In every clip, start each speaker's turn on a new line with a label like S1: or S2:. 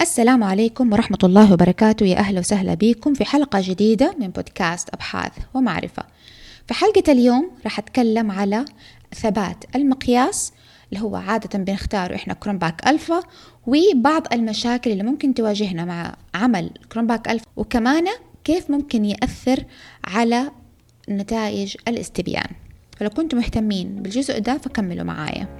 S1: السلام عليكم ورحمة الله وبركاته. يا أهلا وسهلا بكم في حلقة جديدة من بودكاست أبحاث ومعرفة. في حلقة اليوم راح أتكلم على ثبات المقياس اللي هو عادة بنختاره إحنا Cronbach alpha وبعض المشاكل اللي ممكن تواجهنا مع عمل Cronbach alpha وكمان كيف ممكن يأثر على نتائج الاستبيان. فلو كنتم مهتمين بالجزء ده فكملوا معايا.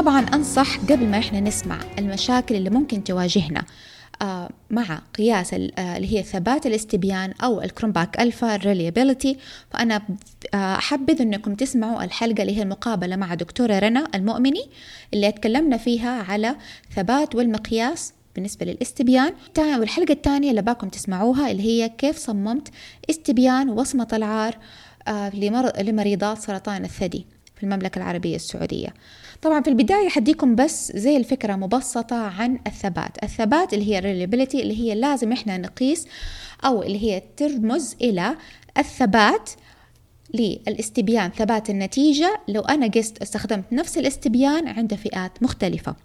S1: طبعا أنصح قبل ما إحنا نسمع المشاكل اللي ممكن تواجهنا آه، مع قياس آه، اللي هي ثبات الاستبيان أو ال Cronbach alpha ال reliability فأنا آه، أحبذ أنكم تسمعوا الحلقة اللي هي المقابلة مع دكتورة رنا المؤمني اللي تكلمنا فيها على ثبات والمقياس بالنسبة للاستبيان. والحلقة الثانية اللي أبغاكم تسمعوها اللي هي كيف صممت استبيان وصمة العار لمريضات سرطان الثدي في المملكة العربية السعودية. طبعا في البداية حديكم بس زي الفكرة مبسطة عن الثبات. الثبات اللي هي reliability اللي هي لازم إحنا نقيس أو اللي هي ترمز إلى الثبات للاستبيان ثبات النتيجة. لو أنا قست استخدمت نفس الاستبيان عند فئات مختلفة.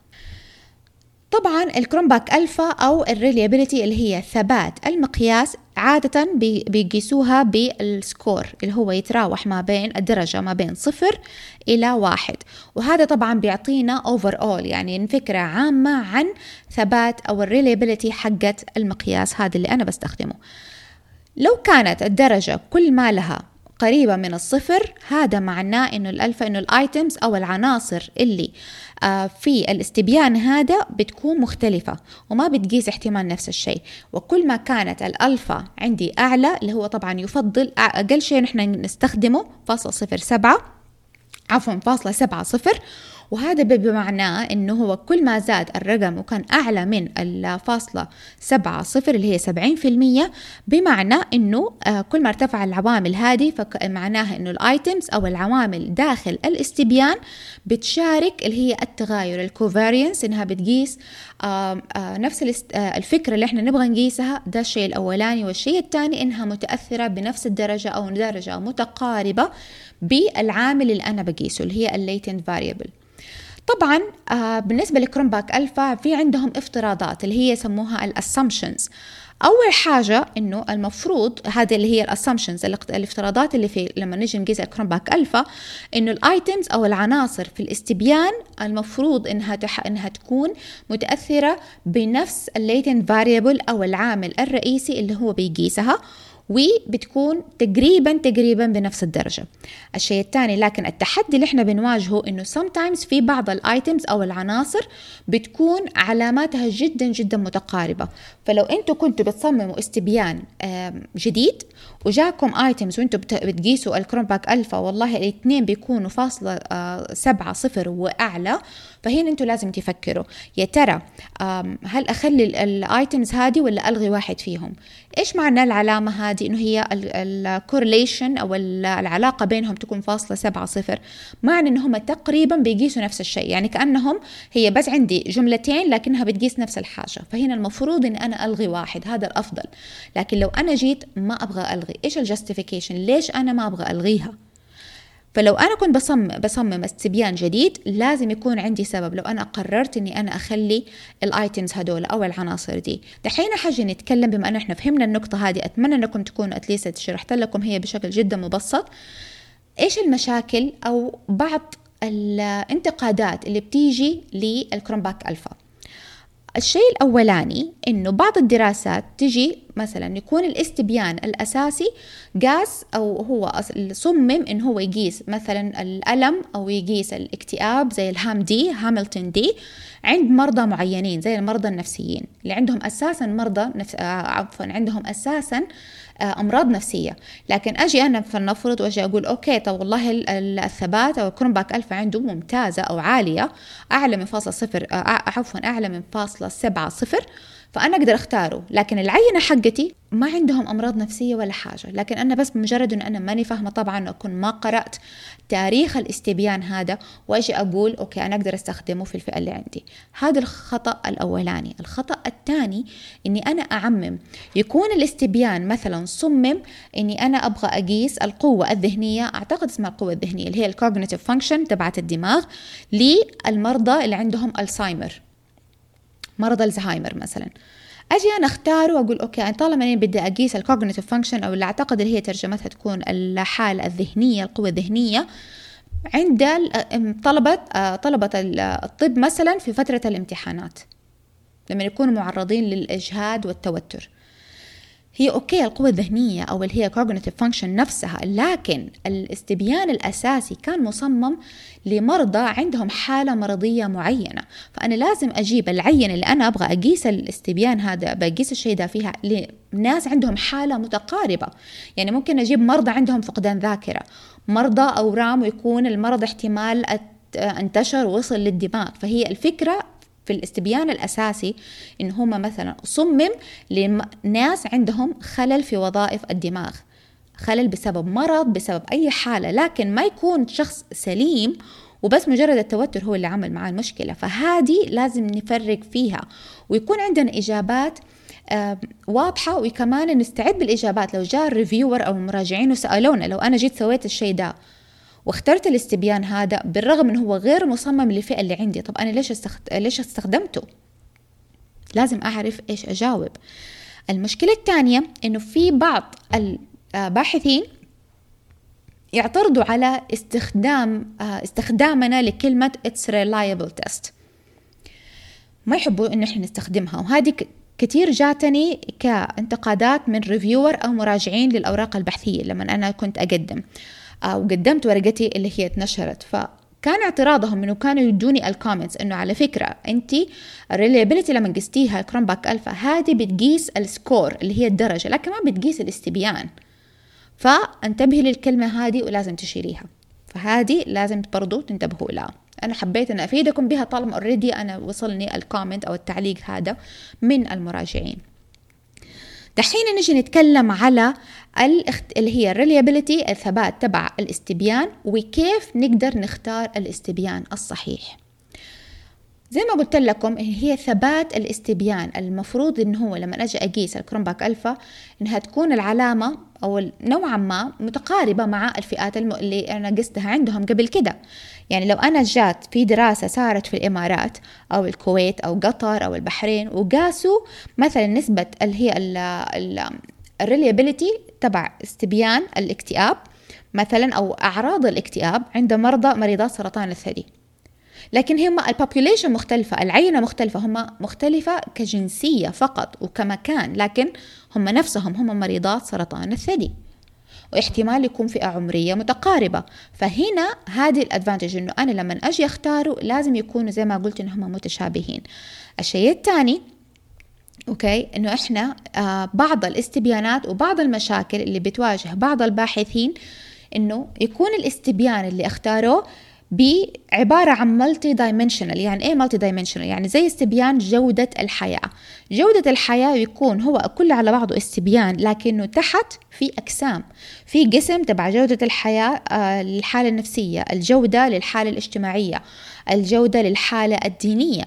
S1: طبعا ال Cronbach alpha أو ال reliability اللي هي ثبات المقياس عادة بيقيسوها بال score اللي هو يتراوح ما بين الدرجة ما بين صفر إلى واحد. وهذا طبعا بيعطينا overall يعني فكرة عامة عن ثبات أو ال reliability حقت المقياس هذا اللي أنا بستخدمه. لو كانت الدرجة كل ما لها قريبة من الصفر. هذا معناه إنه الالفا إنه ال items أو العناصر اللي آه، في الاستبيان هذا بتكون مختلفة وما بتقيس احتمال نفس الشيء. وكل ما كانت الالفا عندي أعلى اللي هو طبعا يفضل أقل شيء نحن نستخدمه فاصلة صفر سبعة عفوا فاصلة سبعة صفر وهذا بمعناه إنه هو كل ما زاد الرقم وكان أعلى من الفاصلة سبعة صفر اللي هي سبعين في المية بمعنى إنه آه، كل ما ارتفع العوامل هذه فمعناها إنه ال items أو العوامل داخل الاستبيان بتشارك اللي هي التغاير ال covariance إنها بتقيس آه، آه، نفس الفكرة اللي إحنا نبغى نقيسها ده الشيء الأولاني والشيء الثاني إنها متأثرة بنفس الدرجة أو درجة متقاربة بالعامل اللي أنا بقيسه اللي هي ال latent variable طبعا آه بالنسبة ل Cronbach alpha في عندهم افتراضات اللي هي يسموها ال assumptions. أول حاجة إنه المفروض هذه اللي هي ال assumptions الافتراضات اللي في لما نيجي نقيس ال Cronbach alpha إنه ال items أو العناصر في الاستبيان المفروض إنها تح... إنها تكون متأثرة بنفس ال latent variable أو العامل الرئيسي اللي هو بيقيسها. وبتكون تقريبا تقريبا بنفس الدرجة. الشيء الثاني لكن التحدي اللي إحنا بنواجهه إنه sometimes في بعض ال items أو العناصر بتكون علاماتها جدا جدا متقاربة. فلو أنتم كنتوا بتصمموا استبيان جديد وجاكم items وأنتم بتقيسوا ال Cronbach alpha والله الاثنين بيكونوا فاصلة آه، سبعة صفر وأعلى فهنا أنتم لازم تفكروا. يا ترى هل أخلي ال items هذه ولا ألغي واحد فيهم؟ إيش معنى العلامة هذه إنه هي ال correlation أو العلاقة بينهم تكون فاصلة سبعة صفر. معنى انهم تقريبا بيقيسوا نفس الشيء. يعني كأنهم هي بس عندي جملتين لكنها بتقيس نفس الحاجة. فهنا المفروض إن أنا ألغي واحد هذا الأفضل. لكن لو أنا جيت ما أبغى ألغي إيش ال justification ليش أنا ما أبغى ألغيها؟ فلو أنا كنت بصمم بصمم استبيان جديد لازم يكون عندي سبب. لو أنا قررت إني أنا أخلي ال items هدول أو العناصر دي. دحين حاجي نتكلم بما إنه إحنا فهمنا النقطة هذه. أتمنى إنكم تكونوا at least شرحت لكم هي بشكل جدا مبسط. إيش المشاكل أو بعض الانتقادات اللي بتيجي لل Cronbach alpha الشيء الأولاني إنه بعض الدراسات تجي مثلا يكون الاستبيان الأساسي قاس أو هو صمم إن هو يقيس مثلا الألم أو يقيس الاكتئاب زي ال HAM-D Hamilton D عند مرضى معينين زي المرضى النفسيين اللي عندهم أساسا مرضى نفس... آه، عفوا عندهم أساسا آه، أمراض نفسية. لكن أجي أنا فلنفرض وأجي أقول okay طب والله الثبات أو ال Cronbach alpha عنده ممتازة أو عالية أعلى من فاصله صفر آه، عفوا أعلى من فاصله سبعة صفر فأنا أقدر أختاره لكن العينة حقتي ما عندهم أمراض نفسية ولا حاجة. لكن أنا بس بمجرد أن أنا ماني فاهمة طبعا أكون ما قرأت تاريخ الاستبيان هذا وأجي أقول okay أنا أقدر أستخدمه في الفئة اللي عندي. هذا الخطأ الأولاني. الخطأ الثاني أني أنا أعمم. يكون الاستبيان مثلا صمم أني أنا أبغى أقيس القوة الذهنية أعتقد اسمها القوة الذهنية اللي هي ال cognitive function تبعت الدماغ للمرضى اللي عندهم الزهايمر مرض الزهايمر مثلا. أجي أنا أختار وأقول okay أنا طالما اني بدي أقيس ال cognitive function أو اللي أعتقد اللي هي ترجمتها تكون الحالة الذهنية القوة الذهنية عند طلبة طلبة الطب مثلا في فترة الامتحانات. لما يكونوا معرضين للإجهاد والتوتر. هي okay القوة الذهنية أو اللي هي cognitive function نفسها لكن الاستبيان الأساسي كان مصمم لمرضى عندهم حالة مرضية معينة. فأنا لازم أجيب العينة اللي أنا أبغى أقيس الاستبيان هذا بقيس الشيء ده فيها لناس عندهم حالة متقاربة. يعني ممكن أجيب مرضى عندهم فقدان ذاكرة مرضى أورام ويكون المرض احتمال أنتشر ووصل للدماغ. فهي الفكرة في الاستبيان الأساسي إن هم مثلا صمم لناس عندهم خلل في وظائف الدماغ. خلل بسبب مرض بسبب أي حالة لكن ما يكون شخص سليم وبس مجرد التوتر هو اللي عمل معاه المشكلة. فهذه لازم نفرق فيها. ويكون عندنا إجابات واضحة وكمان نستعد بالإجابات. لو جاء ال reviewer أو المراجعين وسألونا لو أنا جيت سويت الشيء ده واخترت الاستبيان هذا بالرغم إنه هو غير مصمم للفئة اللي عندي. طب أنا ليش استخد... ليش استخدمته؟ لازم أعرف إيش أجاوب. المشكلة الثانية إنه في بعض الباحثين يعترضوا على استخدام استخدامنا لكلمة it's reliable test ما يحبوا إنه إحنا نستخدمها. وهذه كثير جاتني كانتقادات من reviewer أو مراجعين للأوراق البحثية لما أنا كنت أقدم. وقدمت ورقتي اللي هي اتنشرت. ف كان اعتراضهم إنه كانوا يدوني ال comments إنه على فكرة أنت ال reliability لما قستيها Cronbach alpha هذه بتقيس ال score اللي هي الدرجة لكن ما بتقيس الاستبيان. فانتبهي للكلمة هذه ولازم تشيليها. فهذه لازم برضو تنتبهوا لها. أنا حبيت أن أفيدكم بها طالما already أنا وصلني ال comment أو التعليق هذا من المراجعين. دحين نجي نتكلم على اللي هي ال reliability الثبات تبع الاستبيان وكيف نقدر نختار الاستبيان الصحيح. زي ما قلت لكم هي ثبات الاستبيان. المفروض إن هو لما أجي أقيس ال Cronbach alpha إنها تكون العلامة أو نوعا ما متقاربة مع الفئات اللي أنا قستها عندهم قبل كده. يعني لو أنا جات في دراسة صارت في الإمارات أو الكويت أو قطر أو البحرين وقاسوا مثلا نسبة اللي هي ال reliability تبع استبيان الاكتئاب مثلا أو أعراض الاكتئاب عند مرضى مريضات سرطان الثدي. لكن هم ال population مختلفة العينة مختلفة هم مختلفة كجنسية فقط وكمكان لكن هم نفسهم هم مريضات سرطان الثدي. واحتمال يكون فئة عمرية متقاربة. فهنا هذه ال advantage إنه أنا لما أجي أختاره لازم يكونوا زي ما قلت انهم متشابهين. الشيء الثاني okay إنه إحنا آه بعض الاستبيانات وبعض المشاكل اللي بتواجه بعض الباحثين إنه يكون الاستبيان اللي أختاروه بعبارة عن multidimensional يعني إيه multidimensional يعني زي استبيان جودة الحياة. جودة الحياة يكون هو كل على بعضه استبيان لكنه تحت في أقسام. في قسم تبع جودة الحياة آه، للحالة النفسية الجودة للحالة الاجتماعية الجودة للحالة الدينية.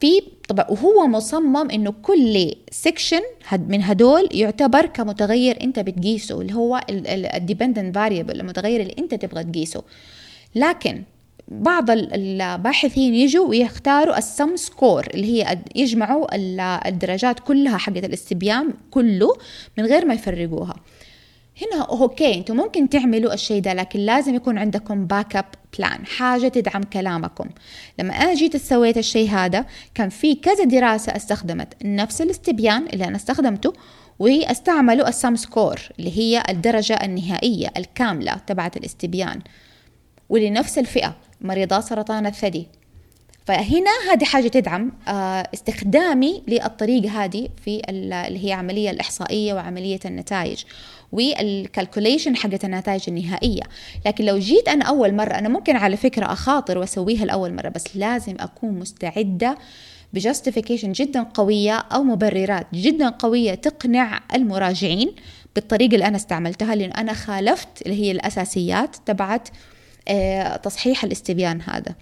S1: في طبعا وهو مصمم إنه كل section من هدول يعتبر كمتغير أنت بتقيسه اللي هو ال dependent variable المتغير اللي أنت تبغى تقيسه. لكن بعض الباحثين يجوا ويختاروا ال sum score اللي هي يجمعوا الدرجات كلها حقت الاستبيان كله من غير ما يفرقوها. هنا okay أنتم ممكن تعملوا الشيء ده لكن لازم يكون عندكم backup plan حاجة تدعم كلامكم. لما أنا جيت سويت الشيء هذا كان في كذا دراسة استخدمت نفس الاستبيان اللي أنا استخدمته وأستعملوا ال sum score اللي هي الدرجة النهائية الكاملة تبعت الاستبيان. ولنفس الفئة مريضات سرطان الثدي. فهنا هذه حاجة تدعم آه، استخدامي للطريقة هذه في اللي هي عملية الإحصائية وعملية النتائج وال calculation حقت النتائج النهائية. لكن لو جيت أنا أول مرة أنا ممكن على فكرة أخاطر وأسويها لأول مرة بس لازم أكون مستعدة بجاستيفيكيشن جدا قوية أو مبررات جدا قوية تقنع المراجعين بالطريقة اللي أنا استعملتها لأن أنا خالفت اللي هي الأساسيات تبعت تصحيح الاستبيان هذا.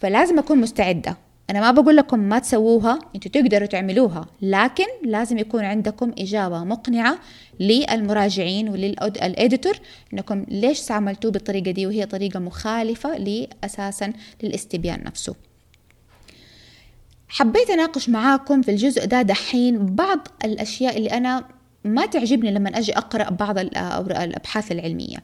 S1: فلازم أكون مستعدة. أنا ما بقول لكم ما تسووها أنتوا تقدروا تعملوها لكن لازم يكون عندكم إجابة مقنعة للمراجعين وللإديتور أنكم ليش عملتوه بالطريقة دي وهي طريقة مخالفة لأساسا للاستبيان نفسه. حبيت أناقش معاكم في الجزء ده دحين بعض الأشياء اللي أنا ما تعجبني لما أجي أقرأ بعض الأبحاث العلمية.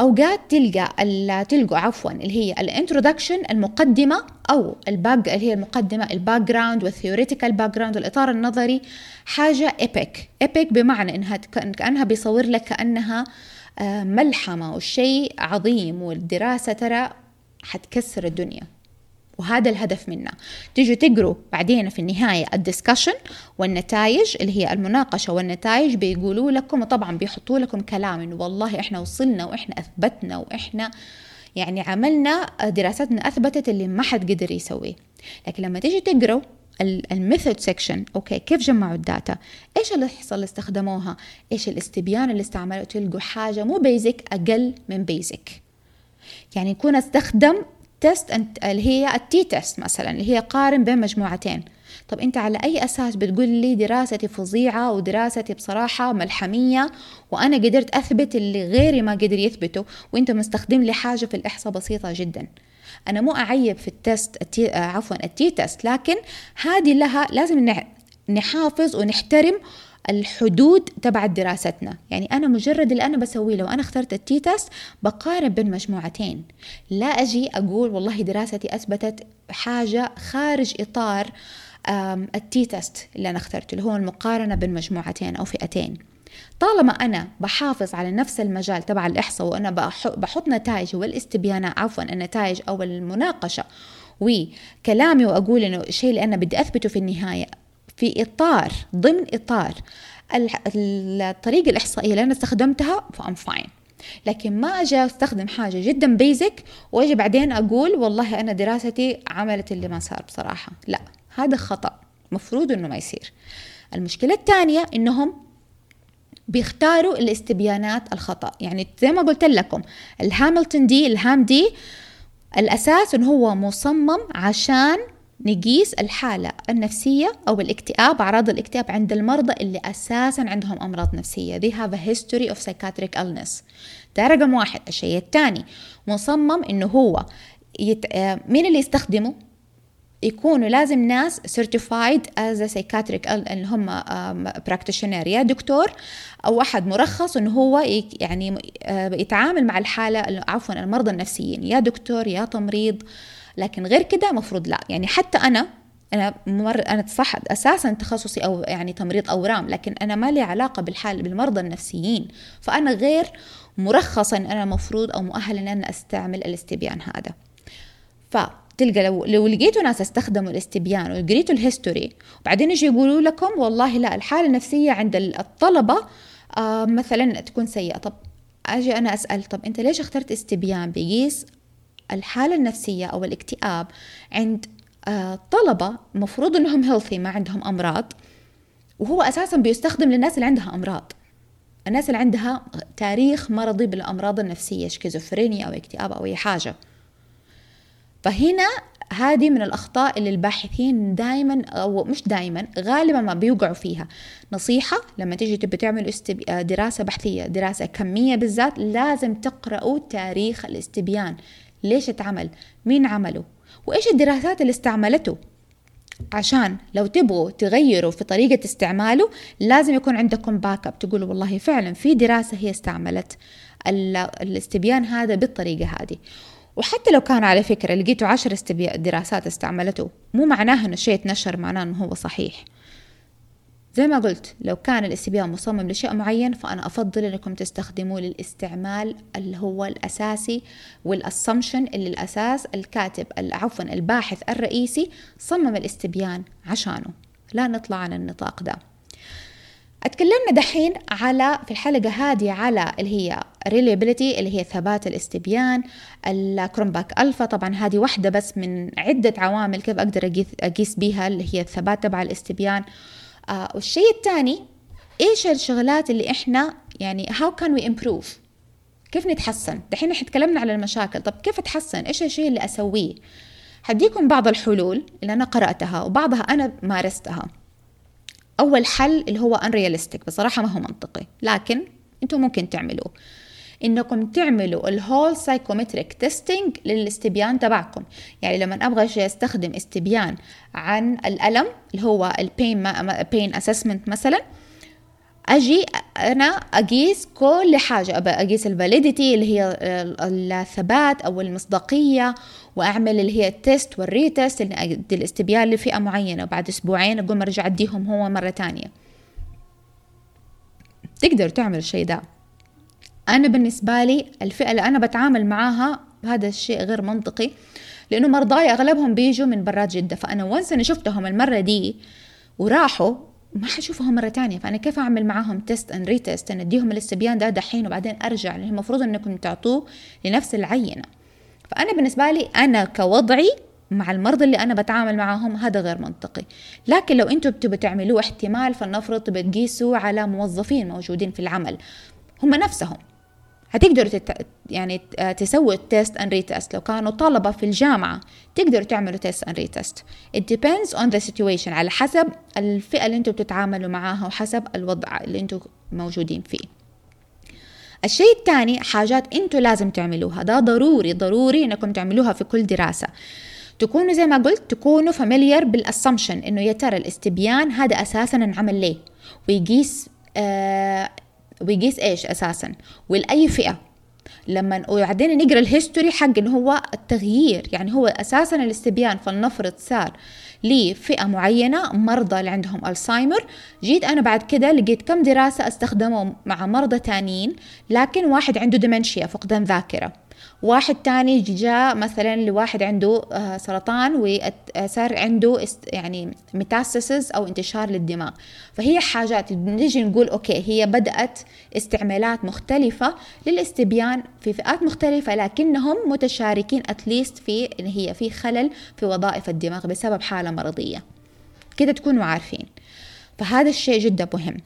S1: اوقات تلقى تلقوا عفوا اللي هي ال introduction المقدمة أو ال back اللي هي المقدمة ال background وال theoretical background والاطار النظري حاجة epic epic بمعنى إنها كأنها بيصور لك كأنها آه، ملحمة وشيء عظيم والدراسة ترى حتكسر الدنيا. وهذا الهدف منا تيجوا تقروا بعدين في النهاية ال discussion والنتائج اللي هي المناقشة والنتائج بيقولوا لكم وطبعا بيحطوا لكم كلام إنه والله إحنا وصلنا وإحنا أثبتنا وإحنا يعني عملنا دراساتنا أثبتت اللي ما حد قدر يسويه. لكن لما تيجي تقروا ال method section okay كيف جمعوا ال data؟ إيش الإحصاء اللي استخدموها؟ إيش الاستبيان اللي استعملوا؟ تلقوا حاجة مو basic أقل من basic يعني يكون أستخدم test اللي هي ال t-test مثلا اللي هي قارن بين مجموعتين. طب أنت على أي أساس بتقول لي دراستي فظيعة ودراستي بصراحة ملحمية وأنا قدرت أثبت اللي غيري ما قدر يثبته وأنت مستخدم لي حاجة في الإحصاء بسيطة جدا. أنا مو أعيب في ال test ال t عفوا ال t-test لكن هذه لها لازم نحافظ ونحترم الحدود تبعت دراستنا. يعني أنا مجرد اللي أنا بسويه لو أنا اخترت ال t-test بقارن بين مجموعتين. لا أجي أقول والله دراستي أثبتت حاجة خارج إطار ال t-test اللي أنا اخترته اللي هو المقارنة بين مجموعتين أو فئتين. طالما أنا بحافظ على نفس المجال تبع الإحصاء وأنا بحط نتائج والاستبيانات عفوا النتائج أو المناقشة وكلامي وأقول إنه الشيء اللي أنا بدي أثبته في النهاية في إطار ضمن إطار الطريقة الإحصائية اللي أنا استخدمتها فأم فاين. لكن ما أجي أستخدم حاجة جدا بيزك وأجي بعدين أقول والله أنا دراستي عملت اللي ما صار بصراحة. لا هذا خطأ. مفروض أنه ما يصير. المشكلة الثانية أنهم بيختاروا الاستبيانات الخطأ. يعني زي ما قلت لكم الهاملتون دي الهام دي الأساس أنه هو مصمم عشان نقيس الحالة النفسية أو الاكتئاب أعراض الاكتئاب عند المرضى اللي أساسا عندهم أمراض نفسية. They have a history of psychiatric illness. ده رقم واحد. الشيء الثاني مصمم إنه هو يت... آه، مين اللي يستخدمه؟ يكونوا لازم ناس certified as a psychiatric اللي هم practitioner. يا دكتور أو أحد مرخص إنه هو يعني آه، يتعامل مع الحالة عفوا المرضى النفسيين. يا دكتور يا تمريض. لكن غير كده مفروض لا. يعني حتى أنا أنا مر أنا صح أساسا تخصصي أو يعني تمريض أورام لكن أنا ما لي علاقة بالحال بالمرضى النفسيين. فأنا غير مرخصه إن أنا مفروض أو مؤهل إن أنا أستعمل الاستبيان هذا. فتلقى لو لو لقيتوا ناس استخدموا الاستبيان وقريتوا الهيستوري وبعدين يجي يقولوا لكم والله لا الحالة النفسية عند الطلبة آه مثلا تكون سيئة. طب أجي أنا أسأل طب أنت ليش اخترت استبيان؟ بيقيس الحالة النفسية أو الاكتئاب عند آه، طلبة مفروض أنهم healthy ما عندهم أمراض وهو أساسا بيستخدم للناس اللي عندها أمراض. الناس اللي عندها تاريخ مرضي بالأمراض النفسية شيزوفرينيا أو اكتئاب أو أي حاجة. فهنا هذه من الأخطاء اللي الباحثين دائما أو مش دائما غالبا ما بيوقعوا فيها. نصيحة لما تيجي تبي تعملوا آه، دراسة بحثية دراسة كمية بالذات لازم تقرأوا تاريخ الاستبيان. ليش اتعمل؟ مين عمله؟ وإيش الدراسات اللي استعملته؟ عشان لو تبغوا تغيروا في طريقة استعماله لازم يكون عندكم back up تقولوا والله فعلا في دراسة هي استعملت الاستبيان هذا بالطريقة هذه. وحتى لو كان على فكرة لقيتوا عشر دراسات استعملته مو معناها إنه الشيء اتنشر معناه إنه هو صحيح. زي ما قلت لو كان الاستبيان مصمم لشيء معين فأنا أفضل أنكم تستخدموه للاستعمال اللي هو الأساسي والأسامشن اللي الأساس الكاتب عفوا الباحث الرئيسي صمم الاستبيان عشانه. لا نطلع عن النطاق ده. اتكلمنا دحين على في الحلقة هذه على اللي هي reliability اللي هي ثبات الاستبيان الكرومباك ألفا طبعا هذه واحدة بس من عدة عوامل كيف أقدر أقيس بيها اللي هي الثبات تبع الاستبيان آه والشيء الثاني إيش الشغلات اللي إحنا يعني how can we improve كيف نتحسن؟ دحين إحنا تكلمنا على المشاكل. طب كيف أتحسن؟ إيش الشيء اللي أسويه؟ حديكم بعض الحلول اللي أنا قرأتها وبعضها أنا مارستها. أول حل اللي هو unrealistic بصراحة ما هو منطقي لكن أنتم ممكن تعملوه. إنكم تعملوا ال whole psychometric testing للاستبيان تبعكم. يعني لما أبغى أستخدم استبيان عن الألم اللي هو ال pain pain assessment مثلا أجي أنا أقيس كل حاجة. أقيس ال validity اللي هي الثبات أو المصداقية وأعمل اللي هي ال test وال retest اللي أدي الاستبيان لفئة معينة وبعد أسبوعين أقوم أرجع أديهم هو مرة تانية. تقدر تعمل الشيء ده. أنا بالنسبة لي الفئة اللي أنا بتعامل معاها هذا الشيء غير منطقي لأنه مرضاي أغلبهم بيجوا من برات جدة. فأنا once أنا شفتهم المرة دي وراحوا ما حشوفهم مرة تانية. فأنا كيف أعمل معاهم test and retest أن أديهم الاستبيان ده دحين وبعدين أرجع لأن المفروض أنكم تعطوه لنفس العينة. فأنا بالنسبة لي أنا كوضعي مع المرضى اللي أنا بتعامل معاهم هذا غير منطقي. لكن لو أنتم بتبوا تعملوه احتمال فلنفرض تبوا تقيسوا على موظفين موجودين في العمل. هم نفسهم. هتقدروا تت... يعني تسووا ال test and retest لو كانوا طلبة في الجامعة تقدروا تعملوا test and retest it depends on the situation. على حسب الفئة اللي أنتم بتتعاملوا معاها وحسب الوضع اللي أنتم موجودين فيه. الشيء الثاني حاجات أنتم لازم تعملوها. ده ضروري ضروري انكم تعملوها في كل دراسة. تكونوا زي ما قلت تكونوا familiar بال assumption إنه يا ترى الاستبيان هذا أساسا انعمل ليه؟ ويقيس آه ويقيس إيش أساسا؟ ولاي فئة. لما وبعدين نقرأ ال history حق إنه هو التغيير. يعني هو أساسا الاستبيان فلنفرض صار لفئه معينة مرضى اللي عندهم الزهايمر جيت أنا بعد كده لقيت كم دراسة استخدموا مع مرضى تانيين لكن واحد عنده dementia فقدان ذاكرة. واحد تاني جاء مثلا لواحد عنده آه، سرطان وصار عنده يعني metastasis أو انتشار للدماغ. فهي حاجات نجي نقول أوكي هي بدأت استعمالات مختلفة للاستبيان في فئات مختلفة لكنهم متشاركين at least في إن هي في خلل في وظائف الدماغ بسبب حالة مرضية. كده تكونوا عارفين. فهذا الشيء جدا مهم.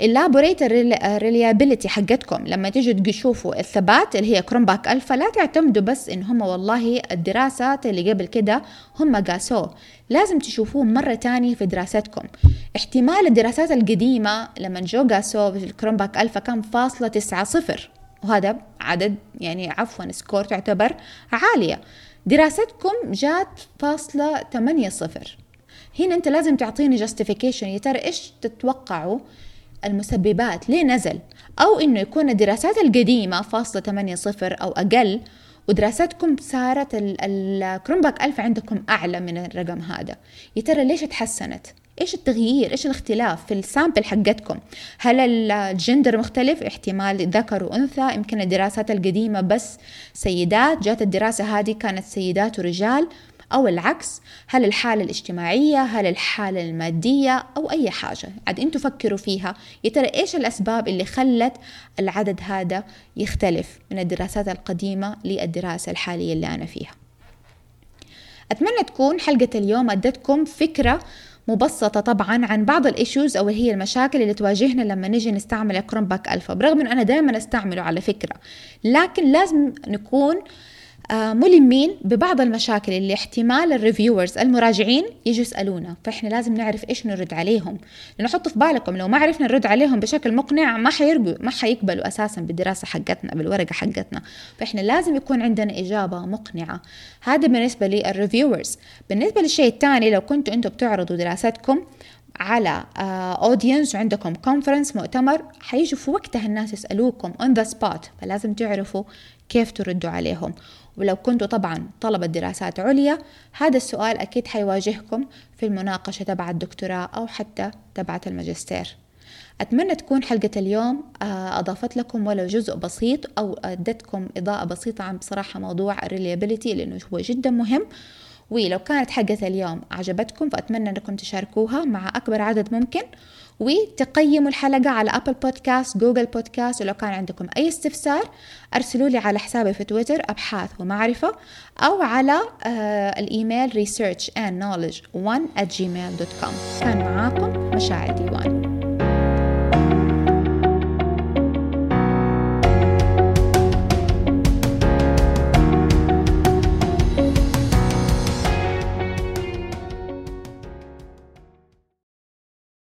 S1: اللابوريت ال reliability حقتكم. لما تيجوا تشوفوا الثبات اللي هي Cronbach alpha لا تعتمدوا بس إن هم والله الدراسات اللي قبل كده هم قاسوه. لازم تشوفوه مرة تانية في دراستكم. احتمال الدراسات القديمة لما جو قاسوه في ال Cronbach alpha كان فاصلة تسعة صفر. وهذا عدد يعني عفوا score تعتبر عالية. دراستكم جات فاصلة ثمانية صفر. هنا أنت لازم تعطيني justification يا ترى إيش تتوقعوا المسببات ليه نزل أو إنه يكون الدراسات القديمة فاصلة 8 صفر أو أقل ودراساتكم صارت ال Cronbach alpha عندكم أعلى من الرقم هذا. يا ترى ليش تحسنت؟ إيش التغيير؟ إيش الاختلاف في ال sample حقتكم؟ هل الجندر مختلف؟ احتمال ذكر وأنثى يمكن الدراسات القديمة بس سيدات. جات الدراسة هذه كانت سيدات ورجال. أو العكس هل الحالة الاجتماعية هل الحالة المادية أو أي حاجة. عاد أنتوا فكروا فيها. يا ترى إيش الأسباب اللي خلت العدد هذا يختلف من الدراسات القديمة للدراسة الحالية اللي أنا فيها؟ أتمنى تكون حلقة اليوم أدتكم فكرة مبسطة طبعا عن بعض ال issues أو هي المشاكل اللي تواجهنا لما نجي نستعمل ال Cronbach alpha. برغم إنه أنا دائما أستعمله على فكرة لكن لازم نكون ملمين ببعض المشاكل اللي احتمال ال reviewers المراجعين يجوا يسألونا. فإحنا لازم نعرف إيش نرد عليهم. لأنه حطوا في بالكم لو ما عرفنا نرد عليهم بشكل مقنع ما حيرجوا ما حيقبلوا أساسا بالدراسة حقتنا بالورقة حقتنا. فإحنا لازم يكون عندنا إجابة مقنعة. هذا بالنسبة لل reviewers. بالنسبة للشيء الثاني لو كنتوا أنتم بتعرضوا دراستكم على audience uh, وعندكم conference مؤتمر حيجوا في وقتها الناس يسألوكم on the spot. فلازم تعرفوا كيف تردوا عليهم. ولو كنتوا طبعا طلبة دراسات عليا هذا السؤال أكيد حيواجهكم في المناقشة تبع الدكتوراه أو حتى تبعة الماجستير. أتمنى تكون حلقة اليوم أضافت لكم ولو جزء بسيط أو أدتكم إضاءة بسيطة عن بصراحة موضوع ال reliability لأنه هو جدا مهم. ولو كانت حلقة اليوم عجبتكم فأتمنى أنكم تشاركوها مع أكبر عدد ممكن. وتقيموا الحلقة على Apple Podcast Google Podcast ولو كان عندكم أي استفسار أرسلوا لي على حسابي في تويتر أبحاث ومعرفة أو على آه الإيميل research and knowledge 1 at gmail.com كان معاكم مشاعر ديوان.